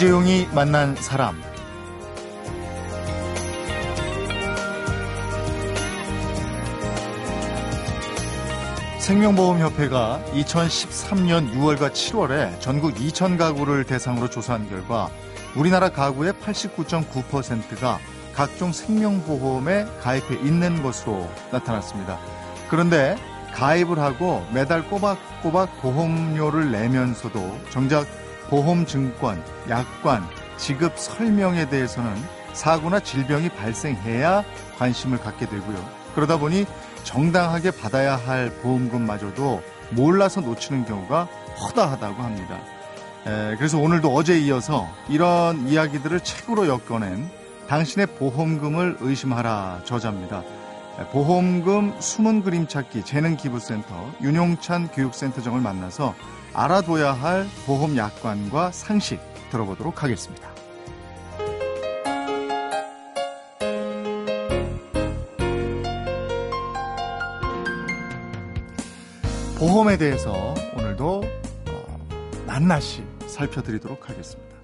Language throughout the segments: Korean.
이재용이 만난 사람 생명보험협회가 2013년 6월과 7월에 전국 2천 가구를 대상으로 조사한 결과 우리나라 가구의 89.9%가 각종 생명보험에 가입해 있는 것으로 나타났습니다. 그런데 가입을 하고 매달 꼬박꼬박 보험료를 내면서도 정작 보험증권, 약관, 지급 설명에 대해서는 사고나 질병이 발생해야 관심을 갖게 되고요. 그러다 보니 정당하게 받아야 할 보험금마저도 몰라서 놓치는 경우가 허다하다고 합니다. 에, 그래서 오늘도 어제 이어서 이런 이야기들을 책으로 엮어낸 당신의 보험금을 의심하라 저자입니다. 보험금 숨은 그림 찾기 재능기부센터 윤용찬 교육센터장을 만나서 알아둬야 할 보험 약관과 상식 들어보도록 하겠습니다. 보험에 대해서 오늘도 어, 낱낱이 살펴드리도록 하겠습니다.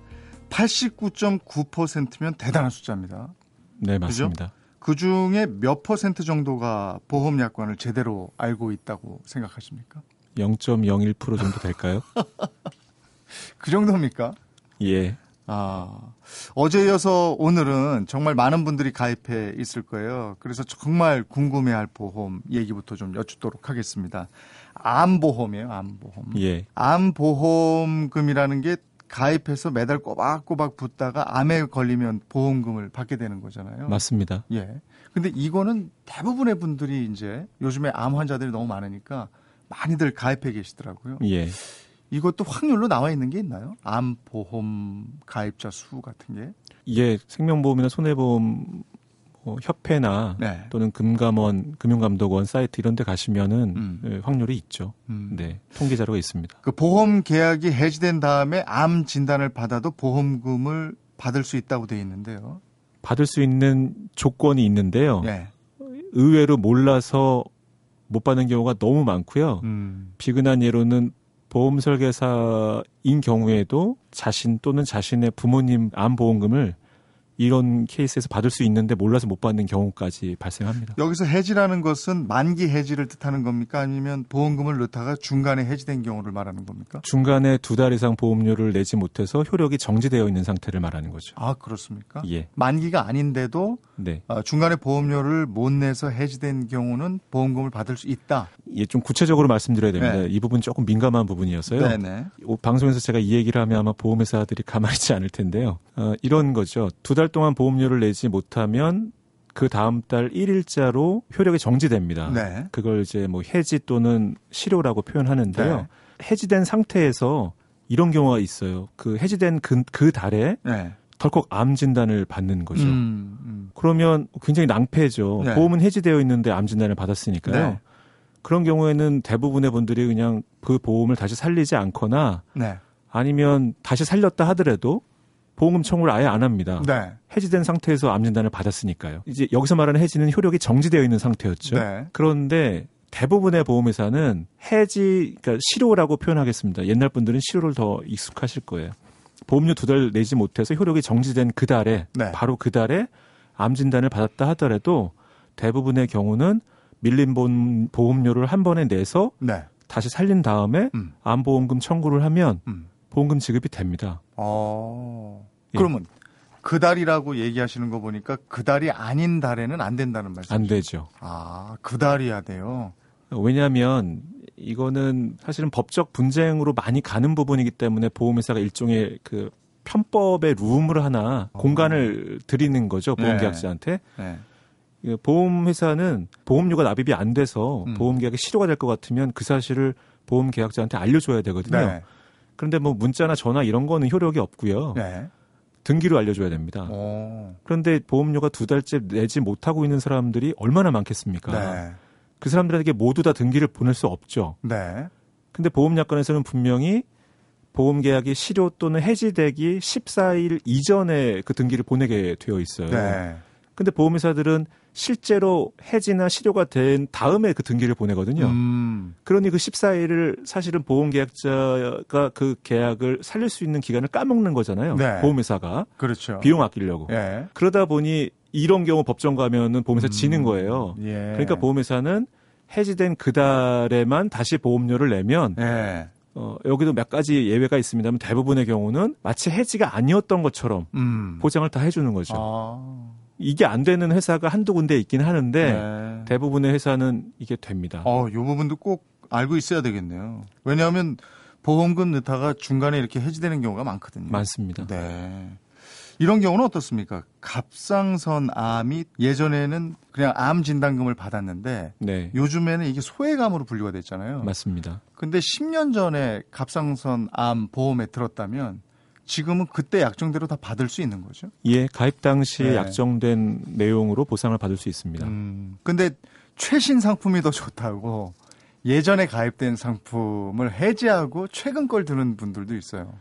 89.9%면 대단한 숫자입니다. 네, 맞습니다. 그 중에 몇 퍼센트 정도가 보험 약관을 제대로 알고 있다고 생각하십니까? 0.01% 정도 될까요? 그 정도입니까? 예. 아, 어제 이어서 오늘은 정말 많은 분들이 가입해 있을 거예요. 그래서 정말 궁금해할 보험 얘기부터 좀 여쭙도록 하겠습니다. 암보험이에요, 암보험. 예. 암보험금이라는 게 가입해서 매달 꼬박꼬박 붙다가 암에 걸리면 보험금을 받게 되는 거잖아요. 맞습니다. 예. 근데 이거는 대부분의 분들이 이제 요즘에 암 환자들이 너무 많으니까 많이들 가입해 계시더라고요. 예. 이것도 확률로 나와 있는 게 있나요? 암 보험 가입자 수 같은 게? 예, 생명보험이나 손해보험 뭐 협회나 네. 또는 금감원, 금융감독원 사이트 이런 데 가시면은 음. 예, 확률이 있죠. 음. 네. 통계 자료가 있습니다. 그 보험 계약이 해지된 다음에 암 진단을 받아도 보험금을 받을 수 있다고 돼 있는데요. 받을 수 있는 조건이 있는데요. 예. 의외로 몰라서 못 받는 경우가 너무 많고요. 음. 비근한 예로는 보험 설계사인 경우에도 자신 또는 자신의 부모님 암보험금을 이런 케이스에서 받을 수 있는데 몰라서 못 받는 경우까지 발생합니다. 여기서 해지라는 것은 만기 해지를 뜻하는 겁니까? 아니면 보험금을 넣다가 중간에 해지된 경우를 말하는 겁니까? 중간에 두 달 이상 보험료를 내지 못해서 효력이 정지되어 있는 상태를 말하는 거죠. 아, 그렇습니까? 예. 만기가 아닌데도 네. 어, 중간에 보험료를 못 내서 해지된 경우는 보험금을 받을 수 있다. 예, 좀 구체적으로 말씀드려야 됩니다. 네. 이 부분 조금 민감한 부분이어서요. 네네. 오, 방송에서 제가 이 얘기를 하면 아마 보험회사들이 가만히 있지 않을 텐데요. 어, 이런 거죠. 두달 동안 보험료를 내지 못하면 그 다음 달 1일자로 효력이 정지됩니다. 네. 그걸 이제 뭐 해지 또는 실효라고 표현하는데요. 네. 해지된 상태에서 이런 경우가 있어요. 그 해지된 그, 그 달에 네. 덜컥 암 진단을 받는 거죠. 음, 음. 그러면 굉장히 낭패죠. 네. 보험은 해지되어 있는데 암 진단을 받았으니까요. 네. 그런 경우에는 대부분의 분들이 그냥 그 보험을 다시 살리지 않거나 네. 아니면 다시 살렸다 하더라도 보험금 청구를 아예 안 합니다. 네. 해지된 상태에서 암 진단을 받았으니까요. 이제 여기서 말하는 해지는 효력이 정지되어 있는 상태였죠. 네. 그런데 대부분의 보험회사는 해지, 그러니까 실효라고 표현하겠습니다. 옛날 분들은 실효를 더 익숙하실 거예요. 보험료 두 달 내지 못해서 효력이 정지된 그 달에 네. 바로 그 달에 암 진단을 받았다 하더라도 대부분의 경우는 밀린 보험- 보험료를 한 번에 내서 네. 다시 살린 다음에 음. 암보험금 청구를 하면 음. 보험금 지급이 됩니다. 어. 예. 그러면 그 달이라고 얘기하시는 거 보니까 그 달이 아닌 달에는 안 된다는 말씀. 안 되죠. 아, 그 달이야 돼요. 왜냐하면 이거는 사실은 법적 분쟁으로 많이 가는 부분이기 때문에 보험회사가 일종의 그 편법의 룸을 하나 공간을 드리는 거죠 네. 보험계약자한테 네. 이 보험회사는 보험료가 납입이 안 돼서 음. 보험계약이 실효가 될 것 같으면 그 사실을 보험계약자한테 알려줘야 되거든요. 네. 그런데 뭐 문자나 전화 이런 거는 효력이 없고요. 네. 등기로 알려줘야 됩니다. 오. 그런데 보험료가 두 달째 내지 못하고 있는 사람들이 얼마나 많겠습니까? 네. 그 사람들에게 모두 다 등기를 보낼 수 없죠. 네. 근데 보험약관에서는 분명히 보험 계약이 실효 또는 해지되기 14일 이전에 그 등기를 보내게 되어 있어요. 네. 근데 보험회사들은 실제로 해지나 실효가 된 다음에 그 등기를 보내거든요. 음. 그러니 그 14일을 사실은 보험계약자가 그 계약을 살릴 수 있는 기간을 까먹는 거잖아요. 네. 보험회사가 그렇죠. 비용 아끼려고. 예. 그러다 보니 이런 경우 법정 가면은 보험회사 지는 거예요. 예. 그러니까 보험회사는 해지된 그 달에만 다시 보험료를 내면 예. 어, 여기도 몇 가지 예외가 있습니다만 대부분의 경우는 마치 해지가 아니었던 것처럼 음. 보장을 다 해주는 거죠. 아. 이게 안 되는 회사가 한두 군데 있긴 하는데 네. 대부분의 회사는 이게 됩니다. 어, 요 부분도 꼭 알고 있어야 되겠네요. 왜냐하면 보험금 넣다가 중간에 이렇게 해지되는 경우가 많거든요. 많습니다. 네. 이런 경우는 어떻습니까? 갑상선 암이 예전에는 그냥 암 진단금을 받았는데 네, 요즘에는 이게 소외감으로 분류가 됐잖아요. 맞습니다. 근데 10년 전에 갑상선 암 보험에 들었다면 지금은 그때 약정대로 다 받을 수 있는 거죠. 예, 가입 당시에 네. 약정된 내용으로 보상을 받을 수 있습니다. 음. 근데 최신 상품이 더 좋다고 예전에 가입된 상품을 해지하고 최근 걸 드는 분들도 있어요.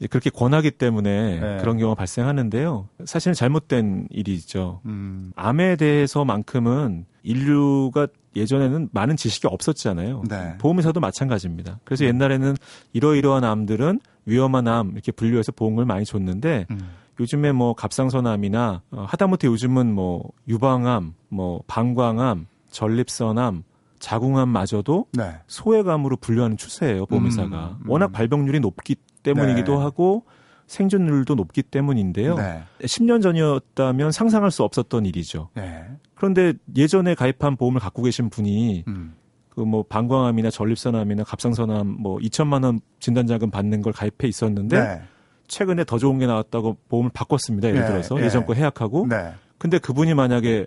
예, 그렇게 권하기 때문에 네. 그런 경우가 발생하는데요. 사실은 잘못된 일이죠. 음. 암에 대해서만큼은 인류가 예전에는 많은 지식이 없었잖아요. 네. 보험회사도 마찬가지입니다. 그래서 옛날에는 이러이러한 암들은 위험한 암 이렇게 분류해서 보험을 많이 줬는데 음. 요즘에 뭐 갑상선암이나 어, 하다못해 요즘은 뭐 유방암, 뭐 방광암, 전립선암, 자궁암마저도 네. 소외감으로 분류하는 추세예요 보험회사가 음, 음. 워낙 발병률이 높기 때문이기도 네. 하고 생존율도 높기 때문인데요. 네. 10년 전이었다면 상상할 수 없었던 일이죠. 네. 그런데 예전에 가입한 보험을 갖고 계신 분이 음. 그 뭐 방광암이나 전립선암이나 갑상선암 뭐 2천만 원 진단 자금 받는 걸 가입해 있었는데 네. 최근에 더 좋은 게 나왔다고 보험을 바꿨습니다. 예를 네, 들어서 네. 예전 거 해약하고 네. 근데 그분이 만약에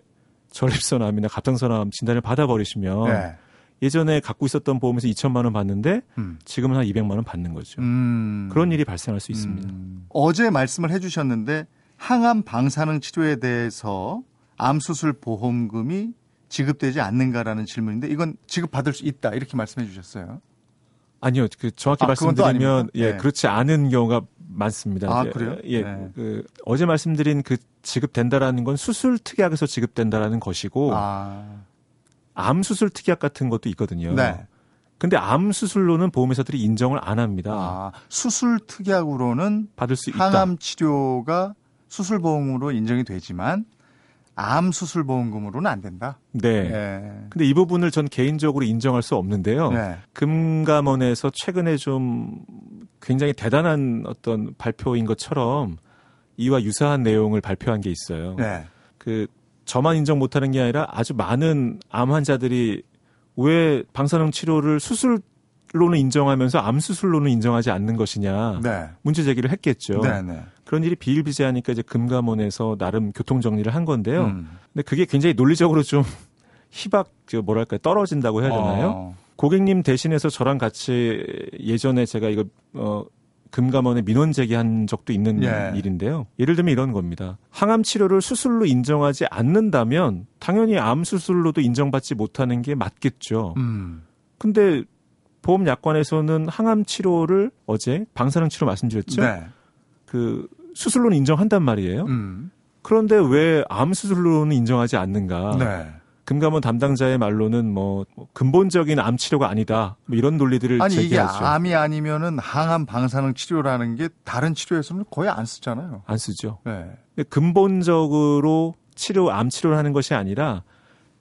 전립선암이나 갑상선암 진단을 받아 버리시면 네. 예전에 갖고 있었던 보험에서 2천만 원 받는데 음. 지금은 한 200만 원 받는 거죠. 음. 그런 일이 발생할 수 있습니다. 음. 어제 말씀을 해주셨는데 항암 방사능 치료에 대해서 암 수술 보험금이 지급되지 않는가라는 질문인데 이건 지급받을 수 있다 이렇게 말씀해 주셨어요. 아니요, 그 정확히 아, 말씀드리면? 예 네. 그렇지 않은 경우가 많습니다. 아, 그래요? 예, 네. 그 어제 말씀드린 그 지급된다라는 건 수술 특약에서 지급된다라는 것이고 아. 암 수술 특약 같은 것도 있거든요. 네. 근데 암 수술로는 보험회사들이 인정을 안 합니다. 아, 수술 특약으로는 받을 수 있다. 항암 치료가 수술 보험으로 인정이 되지만 암 수술 보험금으로는 안 된다. 네. 예. 근데 이 부분을 전 개인적으로 인정할 수 없는데요. 네. 금감원에서 최근에 좀 굉장히 대단한 어떤 발표인 것처럼 이와 유사한 내용을 발표한 게 있어요. 네. 그 저만 인정 못하는 게 아니라 아주 많은 암 환자들이 왜 방사능 치료를 수술 로는 인정하면서 암 수술로는 인정하지 않는 것이냐 네. 문제 제기를 했겠죠. 네. 네. 그런 일이 비일비재하니까 이제 금감원에서 나름 교통 정리를 한 건데요. 음. 근데 그게 굉장히 논리적으로 좀 희박 저 뭐랄까 떨어진다고 해야 되나요? 어. 고객님 대신해서 저랑 같이 예전에 제가 이거 어 금감원에 민원 제기한 적도 있는 예. 일인데요. 예를 들면 이런 겁니다. 항암 치료를 수술로 인정하지 않는다면 당연히 암 수술로도 인정받지 못하는 게 맞겠죠. 음. 근데 보험 약관에서는 항암 치료를 어제 방사능 치료 말씀드렸죠. 네. 그 수술로는 인정한단 말이에요. 음. 그런데 왜 암 수술로는 인정하지 않는가? 네. 금감원 담당자의 말로는 뭐 근본적인 암 치료가 아니다. 뭐 이런 논리들을 아니 이게 제기하죠. 암이 아니면은 항암 방사능 치료라는 게 다른 치료에서는 거의 안 쓰잖아요. 안 쓰죠. 네. 근본적으로 치료 암 치료를 하는 것이 아니라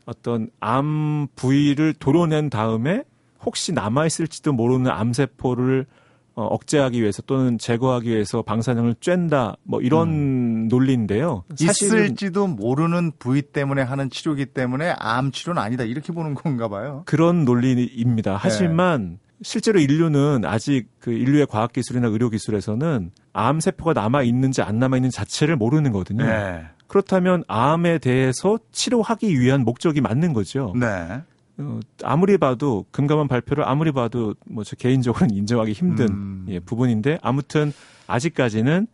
어떤 암 부위를 도려낸 다음에 혹시 남아 있을지도 모르는 암 세포를 어, 억제하기 위해서 또는 제거하기 위해서 방사능을 쬔다 뭐 이런 논리인데요. 음. 있을지도 모르는 부위 때문에 하는 치료기 때문에 암 치료는 아니다 이렇게 보는 건가 봐요. 그런 논리입니다. 하지만 실제로 인류는 아직 그 인류의 과학 기술이나 의료 기술에서는 암 세포가 남아 있는지 안 남아 있는 자체를 모르는 거거든요. 네. 그렇다면 암에 대해서 치료하기 위한 목적이 맞는 거죠. 네. 어, 아무리 봐도 금감원 발표를 아무리 봐도 뭐 저 개인적으로는 인정하기 힘든 음. 예, 부분인데 아무튼 아직까지는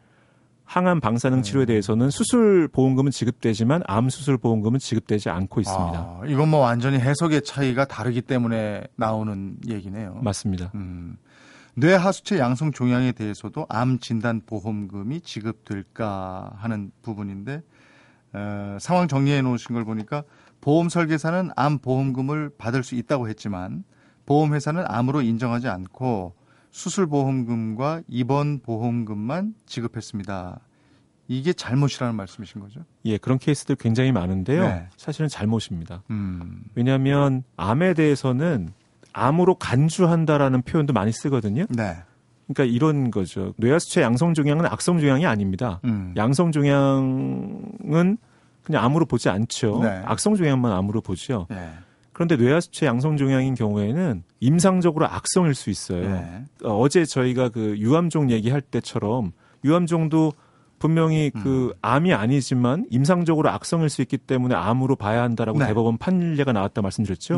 항암 방사능 치료에 네. 대해서는 수술 보험금은 지급되지만 암 수술 보험금은 지급되지 않고 있습니다. 아, 이건 뭐 완전히 해석의 차이가 다르기 때문에 나오는 얘기네요. 맞습니다. 음. 뇌하수체 양성 종양에 대해서도 암 진단 보험금이 지급될까 하는 부분인데 어, 상황 정리해 놓으신 걸 보니까 보험 설계사는 암 보험금을 받을 수 있다고 했지만 보험회사는 암으로 인정하지 않고 수술 보험금과 입원 보험금만 지급했습니다. 이게 잘못이라는 말씀이신 거죠? 예, 그런 케이스들 굉장히 많은데요. 네. 사실은 잘못입니다. 음. 왜냐하면 암에 대해서는 암으로 간주한다라는 표현도 많이 쓰거든요. 네. 그러니까 이런 거죠. 뇌하수체 양성 종양은 악성 종양이 아닙니다. 음. 양성 종양은 그냥 암으로 보지 않죠. 네. 악성 종양만 암으로 보죠. 네. 그런데 뇌하수체 양성 종양인 경우에는 임상적으로 악성일 수 있어요. 네. 어, 어제 저희가 그 유암종 얘기할 때처럼 유암종도 분명히 그 암이 아니지만 임상적으로 악성일 수 있기 때문에 암으로 봐야 한다라고 네. 대법원 판례가 나왔다 말씀드렸죠.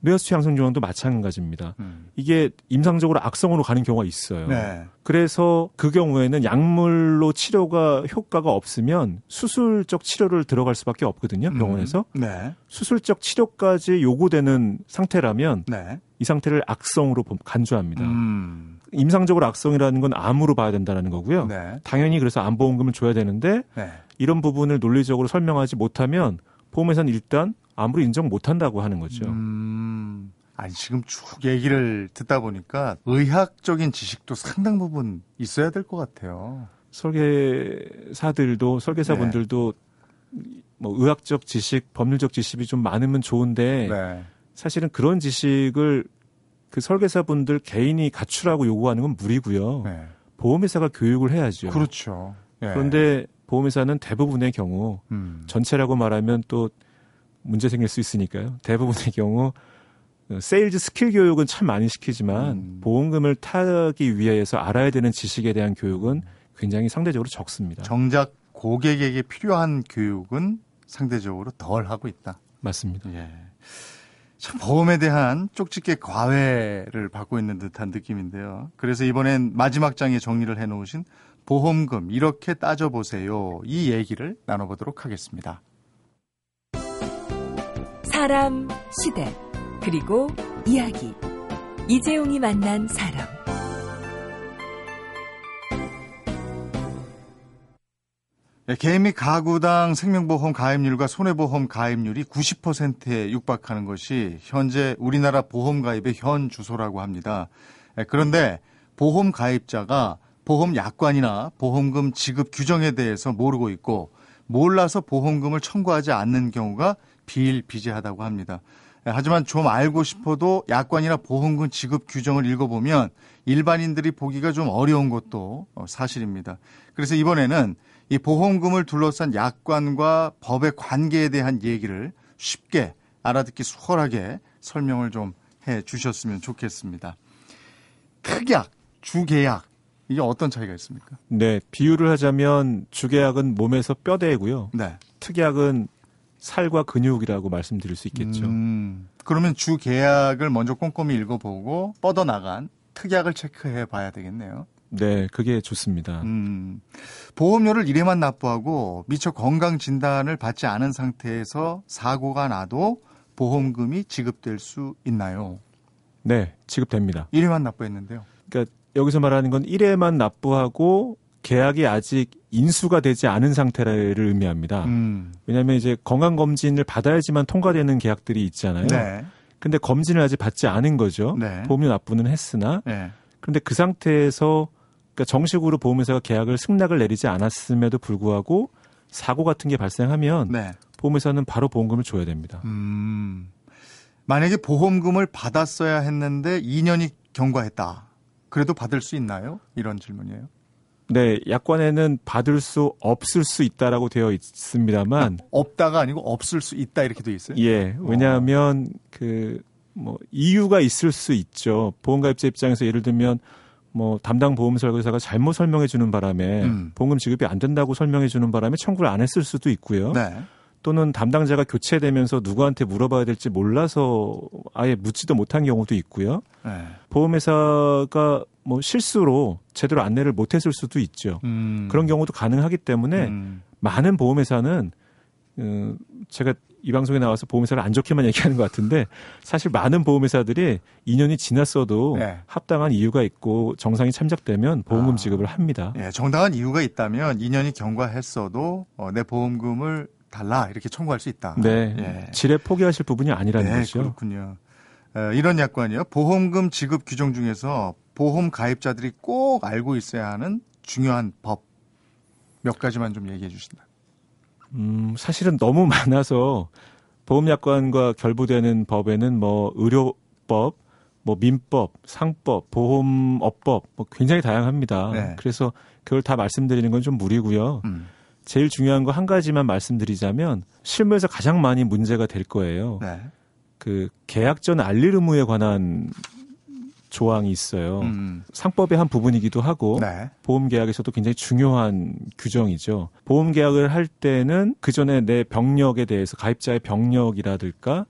네. 뇌하수체 양성 종양도 마찬가지입니다. 음. 이게 임상적으로 악성으로 가는 경우가 있어요. 네. 그래서 그 경우에는 약물로 치료가 효과가 없으면 수술적 치료를 들어갈 수밖에 없거든요. 병원에서 음. 네. 수술적 치료까지 요구되는 상태라면 네. 이 상태를 악성으로 봄- 간주합니다. 음. 임상적으로 악성이라는 건 암으로 봐야 된다는 거고요. 네. 당연히 그래서 암보험금을 줘야 되는데 네. 이런 부분을 논리적으로 설명하지 못하면 보험회사는 일단 암으로 인정 못한다고 하는 거죠. 음. 아니 지금 쭉 얘기를 듣다 보니까 의학적인 지식도 상당 부분 있어야 될 것 같아요. 설계사들도 설계사분들도 뭐 의학적 지식, 법률적 지식이 좀 많으면 좋은데 네. 사실은 그런 지식을 그 설계사분들 개인이 갖추라고 요구하는 건 무리고요. 네. 보험회사가 교육을 해야죠. 그렇죠. 예. 그런데 보험회사는 대부분의 경우 음. 전체라고 말하면 또 문제 생길 수 있으니까요. 대부분의 경우 어, 세일즈 스킬 교육은 참 많이 시키지만 음. 보험금을 타기 위해서 알아야 되는 지식에 대한 교육은 굉장히 상대적으로 적습니다. 정작 고객에게 필요한 교육은 상대적으로 덜 하고 있다. 맞습니다. 예. 참 보험에 대한 쪽집게 과외를 받고 있는 듯한 느낌인데요. 그래서 이번엔 마지막 장에 정리를 해 놓으신 보험금 이렇게 따져보세요. 이 얘기를 나눠보도록 하겠습니다. 사람, 시대, 그리고 이야기. 이재용이 만난 사람. 예, 개인 및 가구당 생명보험 가입률과 손해보험 가입률이 90%에 육박하는 것이 현재 우리나라 보험 가입의 현 주소라고 합니다. 예, 그런데 보험 가입자가 보험 약관이나 보험금 지급 규정에 대해서 모르고 있고 몰라서 보험금을 청구하지 않는 경우가 비일비재하다고 합니다. 예, 하지만 좀 알고 싶어도 약관이나 보험금 지급 규정을 읽어보면 일반인들이 보기가 좀 어려운 것도 어, 사실입니다. 그래서 이번에는 이 보험금을 둘러싼 약관과 법의 관계에 대한 얘기를 쉽게 알아듣기 수월하게 설명을 좀 해 주셨으면 좋겠습니다. 특약, 주계약, 이게 어떤 차이가 있습니까? 네, 비유를 하자면 주계약은 몸에서 뼈대고요. 네. 특약은 살과 근육이라고 말씀드릴 수 있겠죠. 음, 그러면 주 계약을 먼저 꼼꼼히 읽어보고 뻗어나간 특약을 체크해 봐야 되겠네요. 네, 그게 좋습니다. 음, 보험료를 1회만 납부하고 미처 건강 진단을 받지 않은 상태에서 사고가 나도 보험금이 지급될 수 있나요? 네, 지급됩니다. 1회만 납부했는데요. 그러니까 여기서 말하는 건 1회만 납부하고 계약이 아직 인수가 되지 않은 상태를 의미합니다. 음, 왜냐하면 이제 건강 검진을 받아야지만 통과되는 계약들이 있잖아요. 네. 근데 검진을 아직 받지 않은 거죠. 네. 보험료 납부는 했으나 네. 그런데 그 상태에서 그러니까 정식으로 보험회사가 계약을 승낙을 내리지 않았음에도 불구하고 사고 같은 게 발생하면 네. 보험회사는 바로 보험금을 줘야 됩니다. 음, 만약에 보험금을 받았어야 했는데 2년이 경과했다. 그래도 받을 수 있나요? 이런 질문이에요. 네, 약관에는 받을 수 없을 수 있다라고 되어 있습니다만 없다가 아니고 없을 수 있다 이렇게 돼 있어요. 예, 왜냐하면 그뭐 이유가 있을 수 있죠. 보험가입자 입장에서 예를 들면 뭐 담당 보험 설계사가 잘못 설명해 주는 바람에 음. 보험금 지급이 안 된다고 설명해 주는 바람에 청구를 안 했을 수도 있고요. 네. 또는 담당자가 교체되면서 누구한테 물어봐야 될지 몰라서 아예 묻지도 못한 경우도 있고요. 네. 보험회사가 뭐 실수로 제대로 안내를 못했을 수도 있죠. 음. 그런 경우도 가능하기 때문에 음. 많은 보험회사는 어, 제가 이 방송에 나와서 보험회사를 안 좋게만 얘기하는 것 같은데 사실 많은 보험회사들이 2년이 지났어도 네. 합당한 이유가 있고 정상이 참작되면 보험금 아. 지급을 합니다. 예, 정당한 이유가 있다면 2년이 경과했어도 어, 내 보험금을 달라 이렇게 청구할 수 있다. 네. 예. 질에 포기하실 부분이 아니라는 네, 거죠. 그렇군요. 어, 이런 약관이요. 보험금 지급 규정 중에서 보험 가입자들이 꼭 알고 있어야 하는 중요한 법 몇 가지만 좀 얘기해 주신다. 음, 사실은 너무 많아서 보험약관과 결부되는 법에는 뭐 의료법, 뭐 민법, 상법, 보험업법 뭐 굉장히 다양합니다. 네. 그래서 그걸 다 말씀드리는 건 좀 무리고요. 음. 제일 중요한 거 한 가지만 말씀드리자면 실무에서 가장 많이 문제가 될 거예요. 네. 그 계약 전 알릴 의무에 관한 조항이 있어요. 음. 상법의 한 부분이기도 하고 네. 보험 계약에서도 굉장히 중요한 규정이죠. 보험 계약을 할 때는 그 전에 내 병력에 대해서 가입자의 병력이라든가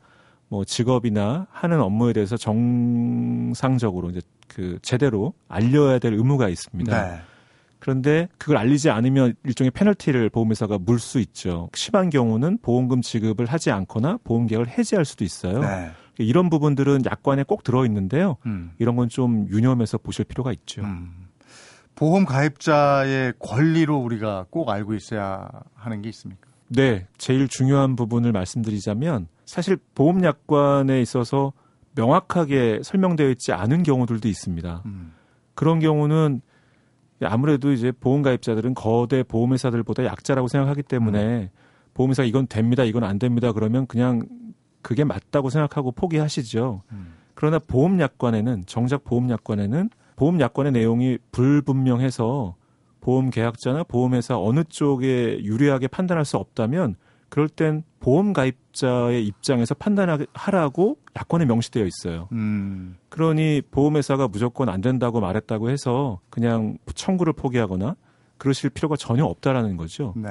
뭐 직업이나 하는 업무에 대해서 정상적으로 이제 그 제대로 알려야 될 의무가 있습니다. 네. 그런데 그걸 알리지 않으면 일종의 페널티를 보험회사가 물 수 있죠. 심한 경우는 보험금 지급을 하지 않거나 보험 계약을 해지할 수도 있어요. 네. 이런 부분들은 약관에 꼭 들어 있는데요. 음. 이런 건 좀 유념해서 보실 필요가 있죠. 음. 보험 가입자의 권리로 우리가 꼭 알고 있어야 하는 게 있습니까? 네, 제일 중요한 부분을 말씀드리자면 사실 보험 약관에 있어서 명확하게 설명되어 있지 않은 경우들도 있습니다. 음. 그런 경우는 아무래도 이제 보험 가입자들은 거대 보험회사들보다 약자라고 생각하기 때문에 보험회사가 이건 됩니다, 이건 안 됩니다. 그러면 그냥 그게 맞다고 생각하고 포기하시죠. 음. 그러나 보험 약관에는 정작 보험 약관에는 보험 약관의 내용이 불분명해서 보험 계약자나 보험회사 어느 쪽에 유리하게 판단할 수 없다면 그럴 땐 보험 가입자의 입장에서 판단하라고 약관에 명시되어 있어요. 음. 그러니 보험회사가 무조건 안 된다고 말했다고 해서 그냥 청구를 포기하거나 그러실 필요가 전혀 없다라는 거죠. 네.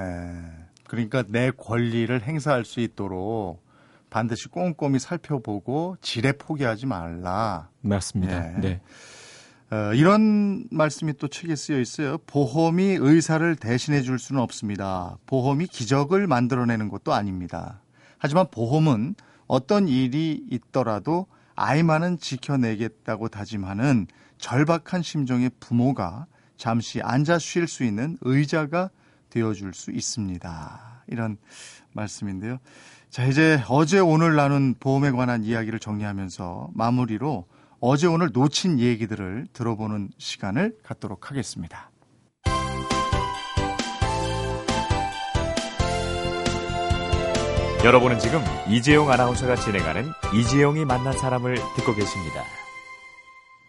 그러니까 내 권리를 행사할 수 있도록 반드시 꼼꼼히 살펴보고 지레 포기하지 말라. 맞습니다. 예. 네. 어, 이런 말씀이 또 책에 쓰여 있어요. 보험이 의사를 대신해 줄 수는 없습니다. 보험이 기적을 만들어내는 것도 아닙니다. 하지만 보험은 어떤 일이 있더라도 아이만은 지켜내겠다고 다짐하는 절박한 심정의 부모가 잠시 앉아 쉴 수 있는 의자가 되어줄 수 있습니다. 이런 말씀인데요. 자, 이제 어제 오늘 나눈 보험에 관한 이야기를 정리하면서 마무리로 어제 오늘 놓친 얘기들을 들어보는 시간을 갖도록 하겠습니다. 여러분은 지금 이재용 아나운서가 진행하는 이재용이 만난 사람을 듣고 계십니다.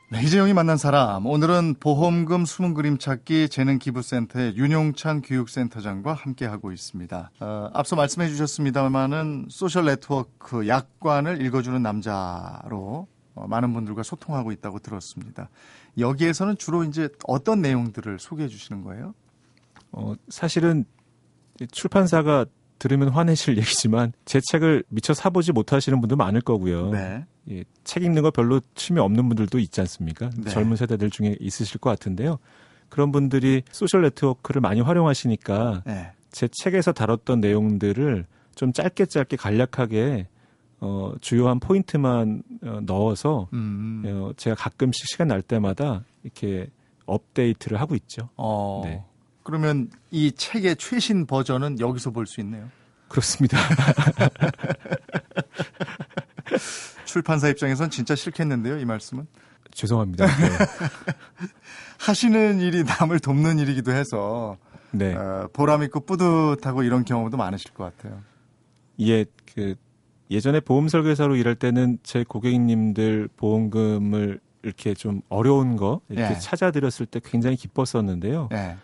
네, 이재용이 만난 사람 오늘은 보험금 숨은 그림 찾기 재능기부센터의 윤용찬 교육센터장과 함께하고 있습니다. 어, 앞서 말씀해 주셨습니다만은 소셜 네트워크 약관을 읽어주는 남자로 어, 많은 분들과 소통하고 있다고 들었습니다. 여기에서는 주로 이제 어떤 내용들을 소개해 주시는 거예요? 어, 사실은 출판사가 들으면 화내실 얘기지만 제 책을 미처 사보지 못하시는 분도 많을 거고요. 네. 예, 책 읽는 거 별로 취미 없는 분들도 있지 않습니까? 네. 젊은 세대들 중에 있으실 것 같은데요. 그런 분들이 소셜 네트워크를 많이 활용하시니까 네. 제 책에서 다뤘던 내용들을 좀 짧게 짧게 간략하게 어, 주요한 포인트만 어, 넣어서 음. 어, 제가 가끔씩 시간 날 때마다 이렇게 업데이트를 하고 있죠. 어. 네. 그러면 이 책의 최신 버전은 여기서 볼 수 있네요. 그렇습니다. 출판사 입장에선 진짜 싫겠는데요, 이 말씀은. 죄송합니다. 네. 하시는 일이 남을 돕는 일이기도 해서 네. 어, 보람 있고 뿌듯하고 이런 경험도 많으실 것 같아요. 예, 그 예전에 보험 설계사로 일할 때는 제 고객님들 보험금을 이렇게 좀 어려운 거 이렇게 예. 찾아드렸을 때 굉장히 기뻤었는데요. 네.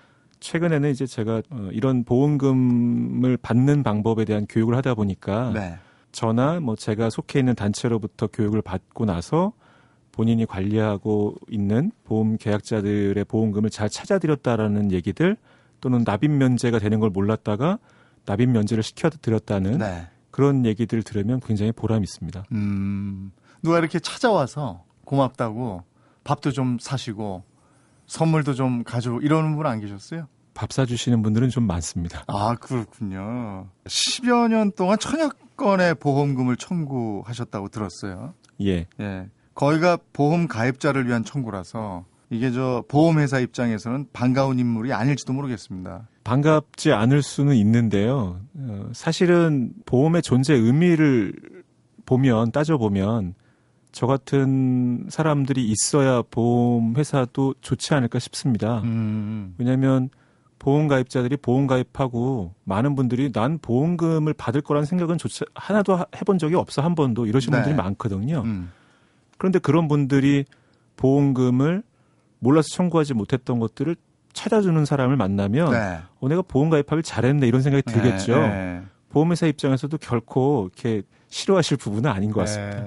최근에는 이제 제가 어, 이런 보험금을 받는 방법에 대한 교육을 하다 보니까 네. 저나 뭐 제가 속해 있는 단체로부터 교육을 받고 나서 본인이 관리하고 있는 보험 계약자들의 보험금을 잘 찾아드렸다라는 얘기들 또는 납입 면제가 되는 걸 몰랐다가 납입 면제를 시켜드렸다는 네. 그런 얘기들을 들으면 굉장히 보람 있습니다. 음, 누가 이렇게 찾아와서 고맙다고 밥도 좀 사시고 선물도 좀 가지고 이러는 분 안 계셨어요? 밥 사주시는 분들은 좀 많습니다. 아, 그렇군요. 10여 년 동안 천여 건의 보험금을 청구하셨다고 들었어요. 예. 예. 거기가 보험 가입자를 위한 청구라서 이게 저 보험회사 입장에서는 반가운 인물이 아닐지도 모르겠습니다. 반갑지 않을 수는 있는데요. 어, 사실은 보험의 존재 의미를 보면 따져보면 저 같은 사람들이 있어야 보험 회사도 좋지 않을까 싶습니다. 음, 왜냐하면 보험 가입자들이 보험 가입하고 많은 분들이 난 보험금을 받을 거라는 생각은 조차 하나도 하- 해본 적이 없어 한 번도 이러신 네. 분들이 많거든요. 음, 그런데 그런 분들이 보험금을 몰라서 청구하지 못했던 것들을 찾아주는 사람을 만나면 네. 어, 내가 보험 가입하길 잘했네 이런 생각이 들겠죠. 네, 네. 보험회사 입장에서도 결코 이렇게 싫어하실 부분은 아닌 것 같습니다.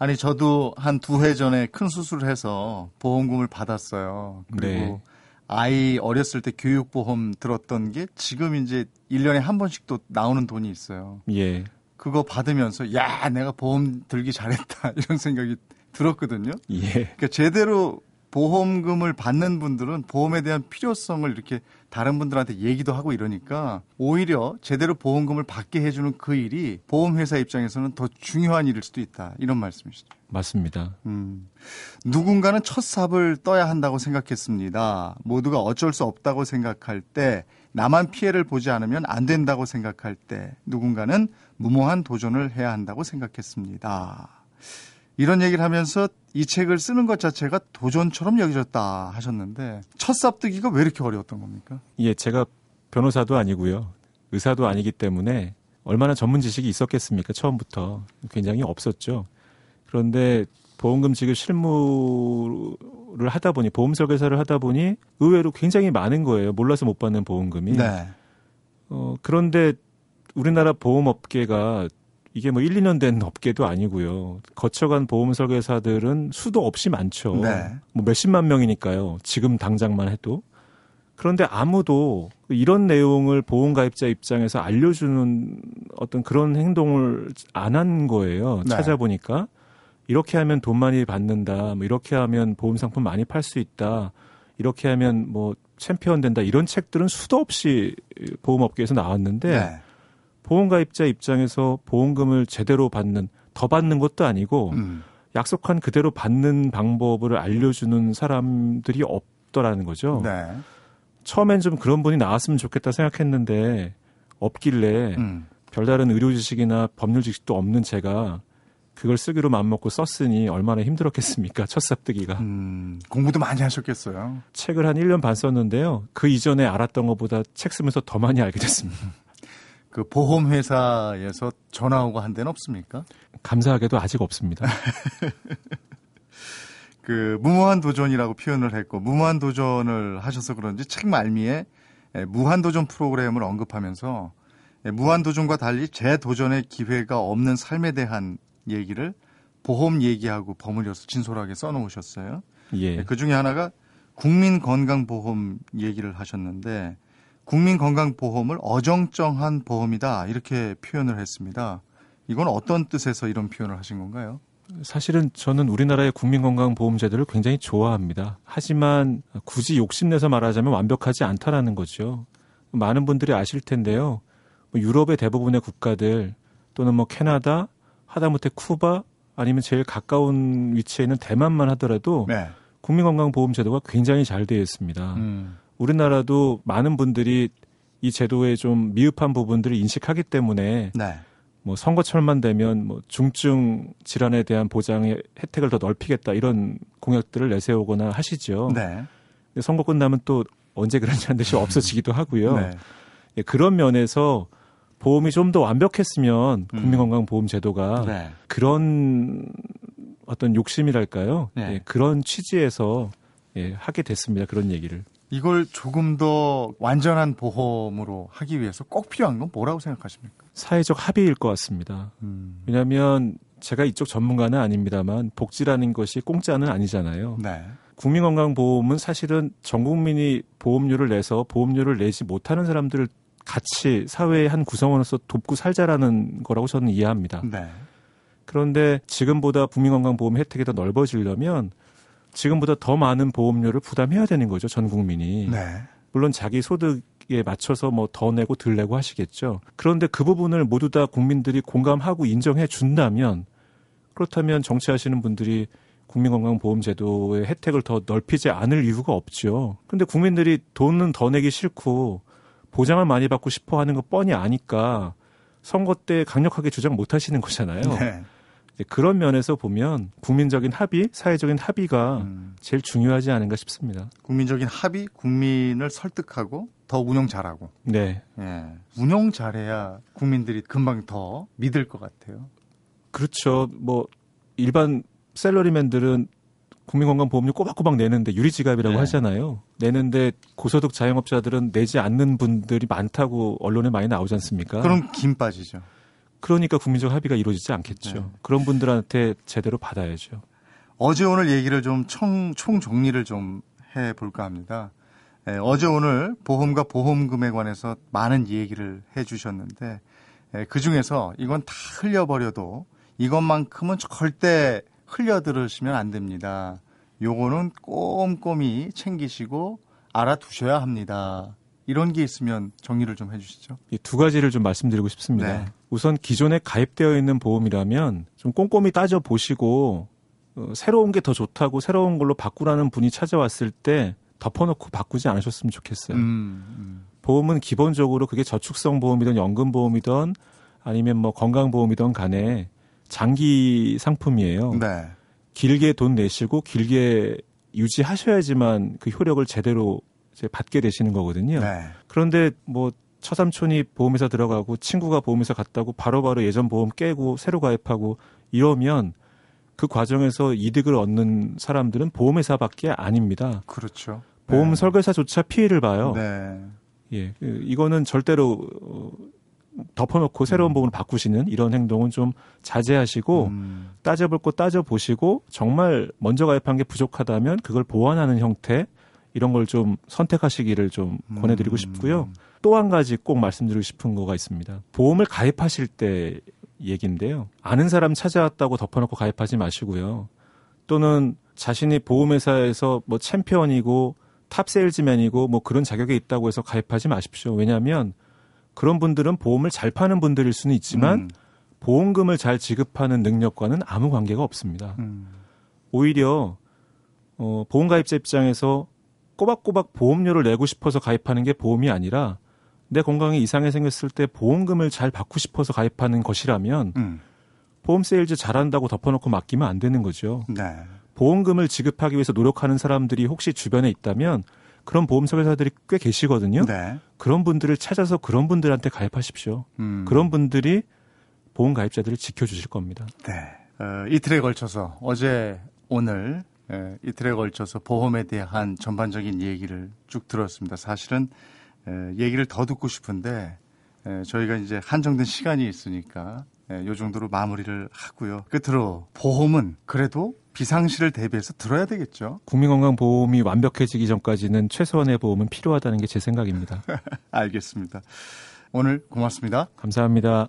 네. 아니 저도 한 두 해 전에 큰 수술을 해서 보험금을 받았어요. 그리고 네. 아이 어렸을 때 교육보험 들었던 게 지금 이제 1년에 한 번씩 또 나오는 돈이 있어요. 예. 그거 받으면서 야 내가 보험 들기 잘했다 이런 생각이 들었거든요. 예. 그러니까 제대로 보험금을 받는 분들은 보험에 대한 필요성을 이렇게 다른 분들한테 얘기도 하고 이러니까 오히려 제대로 보험금을 받게 해주는 그 일이 보험회사 입장에서는 더 중요한 일일 수도 있다 이런 말씀이시죠. 맞습니다. 음. 누군가는 첫 삽을 떠야 한다고 생각했습니다. 모두가 어쩔 수 없다고 생각할 때, 나만 피해를 보지 않으면 안 된다고 생각할 때, 누군가는 무모한 도전을 해야 한다고 생각했습니다. 이런 얘기를 하면서 이 책을 쓰는 것 자체가 도전처럼 여겨졌다 하셨는데, 첫 삽뜨기가 왜 이렇게 어려웠던 겁니까? 예, 제가 변호사도 아니고요. 의사도 아니기 때문에 얼마나 전문 지식이 있었겠습니까? 처음부터 굉장히 없었죠. 그런데 보험금 지급 실무를 하다 보니 보험 설계사를 하다 보니 의외로 굉장히 많은 거예요. 몰라서 못 받는 보험금이. 네. 어, 그런데 우리나라 보험업계가 이게 뭐 1, 2년 된 업계도 아니고요. 거쳐간 보험 설계사들은 수도 없이 많죠. 네. 뭐 몇십만 명이니까요. 지금 당장만 해도. 그런데 아무도 이런 내용을 보험 가입자 입장에서 알려주는 어떤 그런 행동을 안 한 거예요. 네. 찾아보니까. 이렇게 하면 돈 많이 받는다. 뭐 이렇게 하면 보험 상품 많이 팔 수 있다. 이렇게 하면 뭐 챔피언 된다. 이런 책들은 수도 없이 보험업계에서 나왔는데 네. 보험 가입자 입장에서 보험금을 제대로 받는 더 받는 것도 아니고 음. 약속한 그대로 받는 방법을 알려주는 사람들이 없더라는 거죠. 네. 처음엔 좀 그런 분이 나왔으면 좋겠다 생각했는데 없길래 음. 별다른 의료 지식이나 법률 지식도 없는 제가 그걸 쓰기로 맘먹고 썼으니 얼마나 힘들었겠습니까? 첫 삽뜨기가. 음. 공부도 많이 하셨겠어요. 책을 한 1년 반 썼는데요. 그 이전에 알았던 것보다 책 쓰면서 더 많이 알게 됐습니다. 그 보험회사에서 전화 오고 한 데는 없습니까? 감사하게도 아직 없습니다. 그 무모한 도전이라고 표현을 했고 무모한 도전을 하셔서 그런지 책 말미에 예, 무한 도전 프로그램을 언급하면서 예, 무한 도전과 달리 재도전의 기회가 없는 삶에 대한 얘기를 보험 얘기하고 버무려서 진솔하게 써놓으셨어요. 예. 그 중에 하나가 국민 건강보험 얘기를 하셨는데 국민건강보험을 어정쩡한 보험이다 이렇게 표현을 했습니다. 이건 어떤 뜻에서 이런 표현을 하신 건가요? 사실은 저는 우리나라의 국민건강보험제도를 굉장히 좋아합니다. 하지만 굳이 욕심내서 말하자면 완벽하지 않다라는 거죠. 많은 분들이 아실 텐데요. 뭐 유럽의 대부분의 국가들 또는 뭐 캐나다, 하다못해 쿠바 아니면 제일 가까운 위치에 있는 대만만 하더라도 네. 국민건강보험제도가 굉장히 잘 되어 있습니다. 음. 우리나라도 많은 분들이 이 제도에 좀 미흡한 부분들을 인식하기 때문에 네. 뭐 선거철만 되면 뭐 중증 질환에 대한 보장의 혜택을 더 넓히겠다 이런 공약들을 내세우거나 하시죠. 네. 근데 선거 끝나면 또 언제 그런지 한 듯이 없어지기도 하고요. 네. 예, 그런 면에서 보험이 좀 더 완벽했으면 음. 국민건강보험 제도가 네. 그런 어떤 욕심이랄까요? 네. 예, 그런 취지에서 예, 하게 됐습니다. 그런 얘기를. 이걸 조금 더 완전한 보험으로 하기 위해서 꼭 필요한 건 뭐라고 생각하십니까? 사회적 합의일 것 같습니다. 음. 왜냐하면 제가 이쪽 전문가는 아닙니다만 복지라는 것이 공짜는 아니잖아요. 네. 국민건강보험은 사실은 전 국민이 보험료를 내서 보험료를 내지 못하는 사람들을 같이 사회의 한 구성원으로서 돕고 살자라는 거라고 저는 이해합니다. 네. 그런데 지금보다 국민건강보험 혜택이 더 넓어지려면 지금보다 더 많은 보험료를 부담해야 되는 거죠, 전 국민이. 네. 물론 자기 소득에 맞춰서 뭐 더 내고 덜 내고 하시겠죠. 그런데 그 부분을 모두 다 국민들이 공감하고 인정해 준다면 그렇다면 정치하시는 분들이 국민건강보험제도의 혜택을 더 넓히지 않을 이유가 없죠. 근데 국민들이 돈은 더 내기 싫고 보장을 많이 받고 싶어 하는 거 뻔히 아니까 선거 때 강력하게 주장 못 하시는 거잖아요. 네. 이제 그런 면에서 보면 국민적인 합의, 사회적인 합의가 음, 제일 중요하지 않은가 싶습니다. 국민적인 합의, 국민을 설득하고 더 운영 잘하고. 네. 예. 운영 잘해야 국민들이 금방 더 믿을 것 같아요. 그렇죠. 뭐 일반 셀러리맨들은 국민건강보험료 꼬박꼬박 내는데 유리지갑이라고 네. 하잖아요. 내는데 고소득 자영업자들은 내지 않는 분들이 많다고 언론에 많이 나오지 않습니까? 그럼 김 빠지죠. 그러니까 국민적 합의가 이루어지지 않겠죠. 네. 그런 분들한테 제대로 받아야죠. 어제 오늘 얘기를 좀 총, 총 정리를 좀 해볼까 합니다. 예, 어제 오늘 보험과 보험금에 관해서 많은 얘기를 해주셨는데 예, 그 중에서 이건 다 흘려버려도 이것만큼은 절대 흘려들으시면 안 됩니다. 요거는 꼼꼼히 챙기시고 알아두셔야 합니다. 이런 게 있으면 정리를 좀 해주시죠. 이두 가지를 좀 말씀드리고 싶습니다. 네. 우선 기존에 가입되어 있는 보험이라면 좀 꼼꼼히 따져 보시고 어, 새로운 게 더 좋다고 새로운 걸로 바꾸라는 분이 찾아왔을 때 덮어놓고 바꾸지 않으셨으면 좋겠어요. 음, 보험은 기본적으로 그게 저축성 보험이든 연금 보험이든 아니면 뭐 건강 보험이든 간에 장기 상품이에요. 음. 네. 길게 돈 내시고 길게 유지하셔야지만 그 효력을 제대로 이제 받게 되시는 거거든요. 네. 그런데 뭐 처삼촌이 보험회사 들어가고 친구가 보험회사 갔다고 바로 바로 예전 보험 깨고 새로 가입하고 이러면 그 과정에서 이득을 얻는 사람들은 보험회사밖에 아닙니다. 그렇죠. 보험 네. 설계사조차 피해를 봐요. 네. 예, 그 이거는 절대로 어, 덮어놓고 새로운 음. 보험을 바꾸시는 이런 행동은 좀 자제하시고 음, 따져볼 거 따져보시고 정말 먼저 가입한 게 부족하다면 그걸 보완하는 형태 이런 걸 좀 선택하시기를 좀 권해드리고 음. 싶고요. 또 한 가지 꼭 말씀드리고 싶은 거가 있습니다. 보험을 가입하실 때 얘기인데요. 아는 사람 찾아왔다고 덮어놓고 가입하지 마시고요. 또는 자신이 보험회사에서 뭐 챔피언이고 탑 세일즈맨이고 뭐 그런 자격이 있다고 해서 가입하지 마십시오. 왜냐하면 그런 분들은 보험을 잘 파는 분들일 수는 있지만 음, 보험금을 잘 지급하는 능력과는 아무 관계가 없습니다. 음. 오히려 어, 보험가입자 입장에서 꼬박꼬박 보험료를 내고 싶어서 가입하는 게 보험이 아니라 내 건강에 이상이 생겼을 때 보험금을 잘 받고 싶어서 가입하는 것이라면 음. 보험 세일즈 잘한다고 덮어놓고 맡기면 안 되는 거죠. 네. 보험금을 지급하기 위해서 노력하는 사람들이 혹시 주변에 있다면 그런 보험 설계사들이 꽤 계시거든요. 네. 그런 분들을 찾아서 그런 분들한테 가입하십시오. 음. 그런 분들이 보험 가입자들을 지켜주실 겁니다. 네. 어, 이틀에 걸쳐서 어제 오늘 에, 이틀에 걸쳐서 보험에 대한 전반적인 얘기를 쭉 들었습니다. 사실은 에, 얘기를 더 듣고 싶은데 에, 저희가 이제 한정된 시간이 있으니까 에, 요 정도로 마무리를 하고요. 끝으로 보험은 그래도 비상시를 대비해서 들어야 되겠죠. 국민건강보험이 완벽해지기 전까지는 최소한의 보험은 필요하다는 게 제 생각입니다. 알겠습니다. 오늘 고맙습니다. 감사합니다.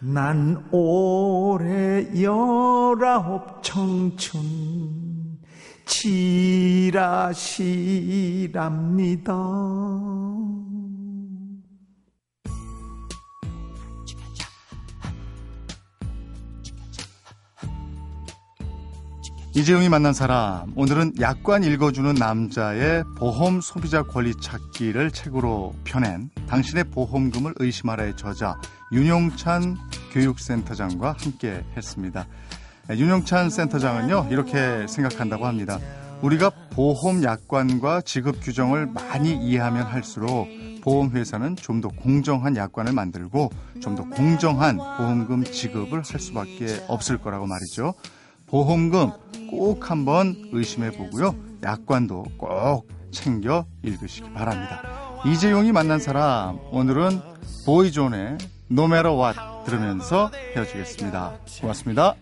난 올해 열아홉 청춘 지라시랍니다. 이재용이 만난 사람 오늘은 약관 읽어주는 남자의 보험 소비자 권리 찾기를 책으로 펴낸 당신의 보험금을 의심하라의 저자 윤용찬 교육센터장과 함께 했습니다. 네, 윤용찬 센터장은요 이렇게 생각한다고 합니다. 우리가 보험 약관과 지급 규정을 많이 이해하면 할수록 보험회사는 좀 더 공정한 약관을 만들고 좀 더 공정한 보험금 지급을 할 수밖에 없을 거라고 말이죠. 보험금 꼭 한번 의심해 보고요. 약관도 꼭 챙겨 읽으시기 바랍니다. 이재용이 만난 사람 오늘은 보이존의 Matter What 들으면서 헤어지겠습니다. 고맙습니다.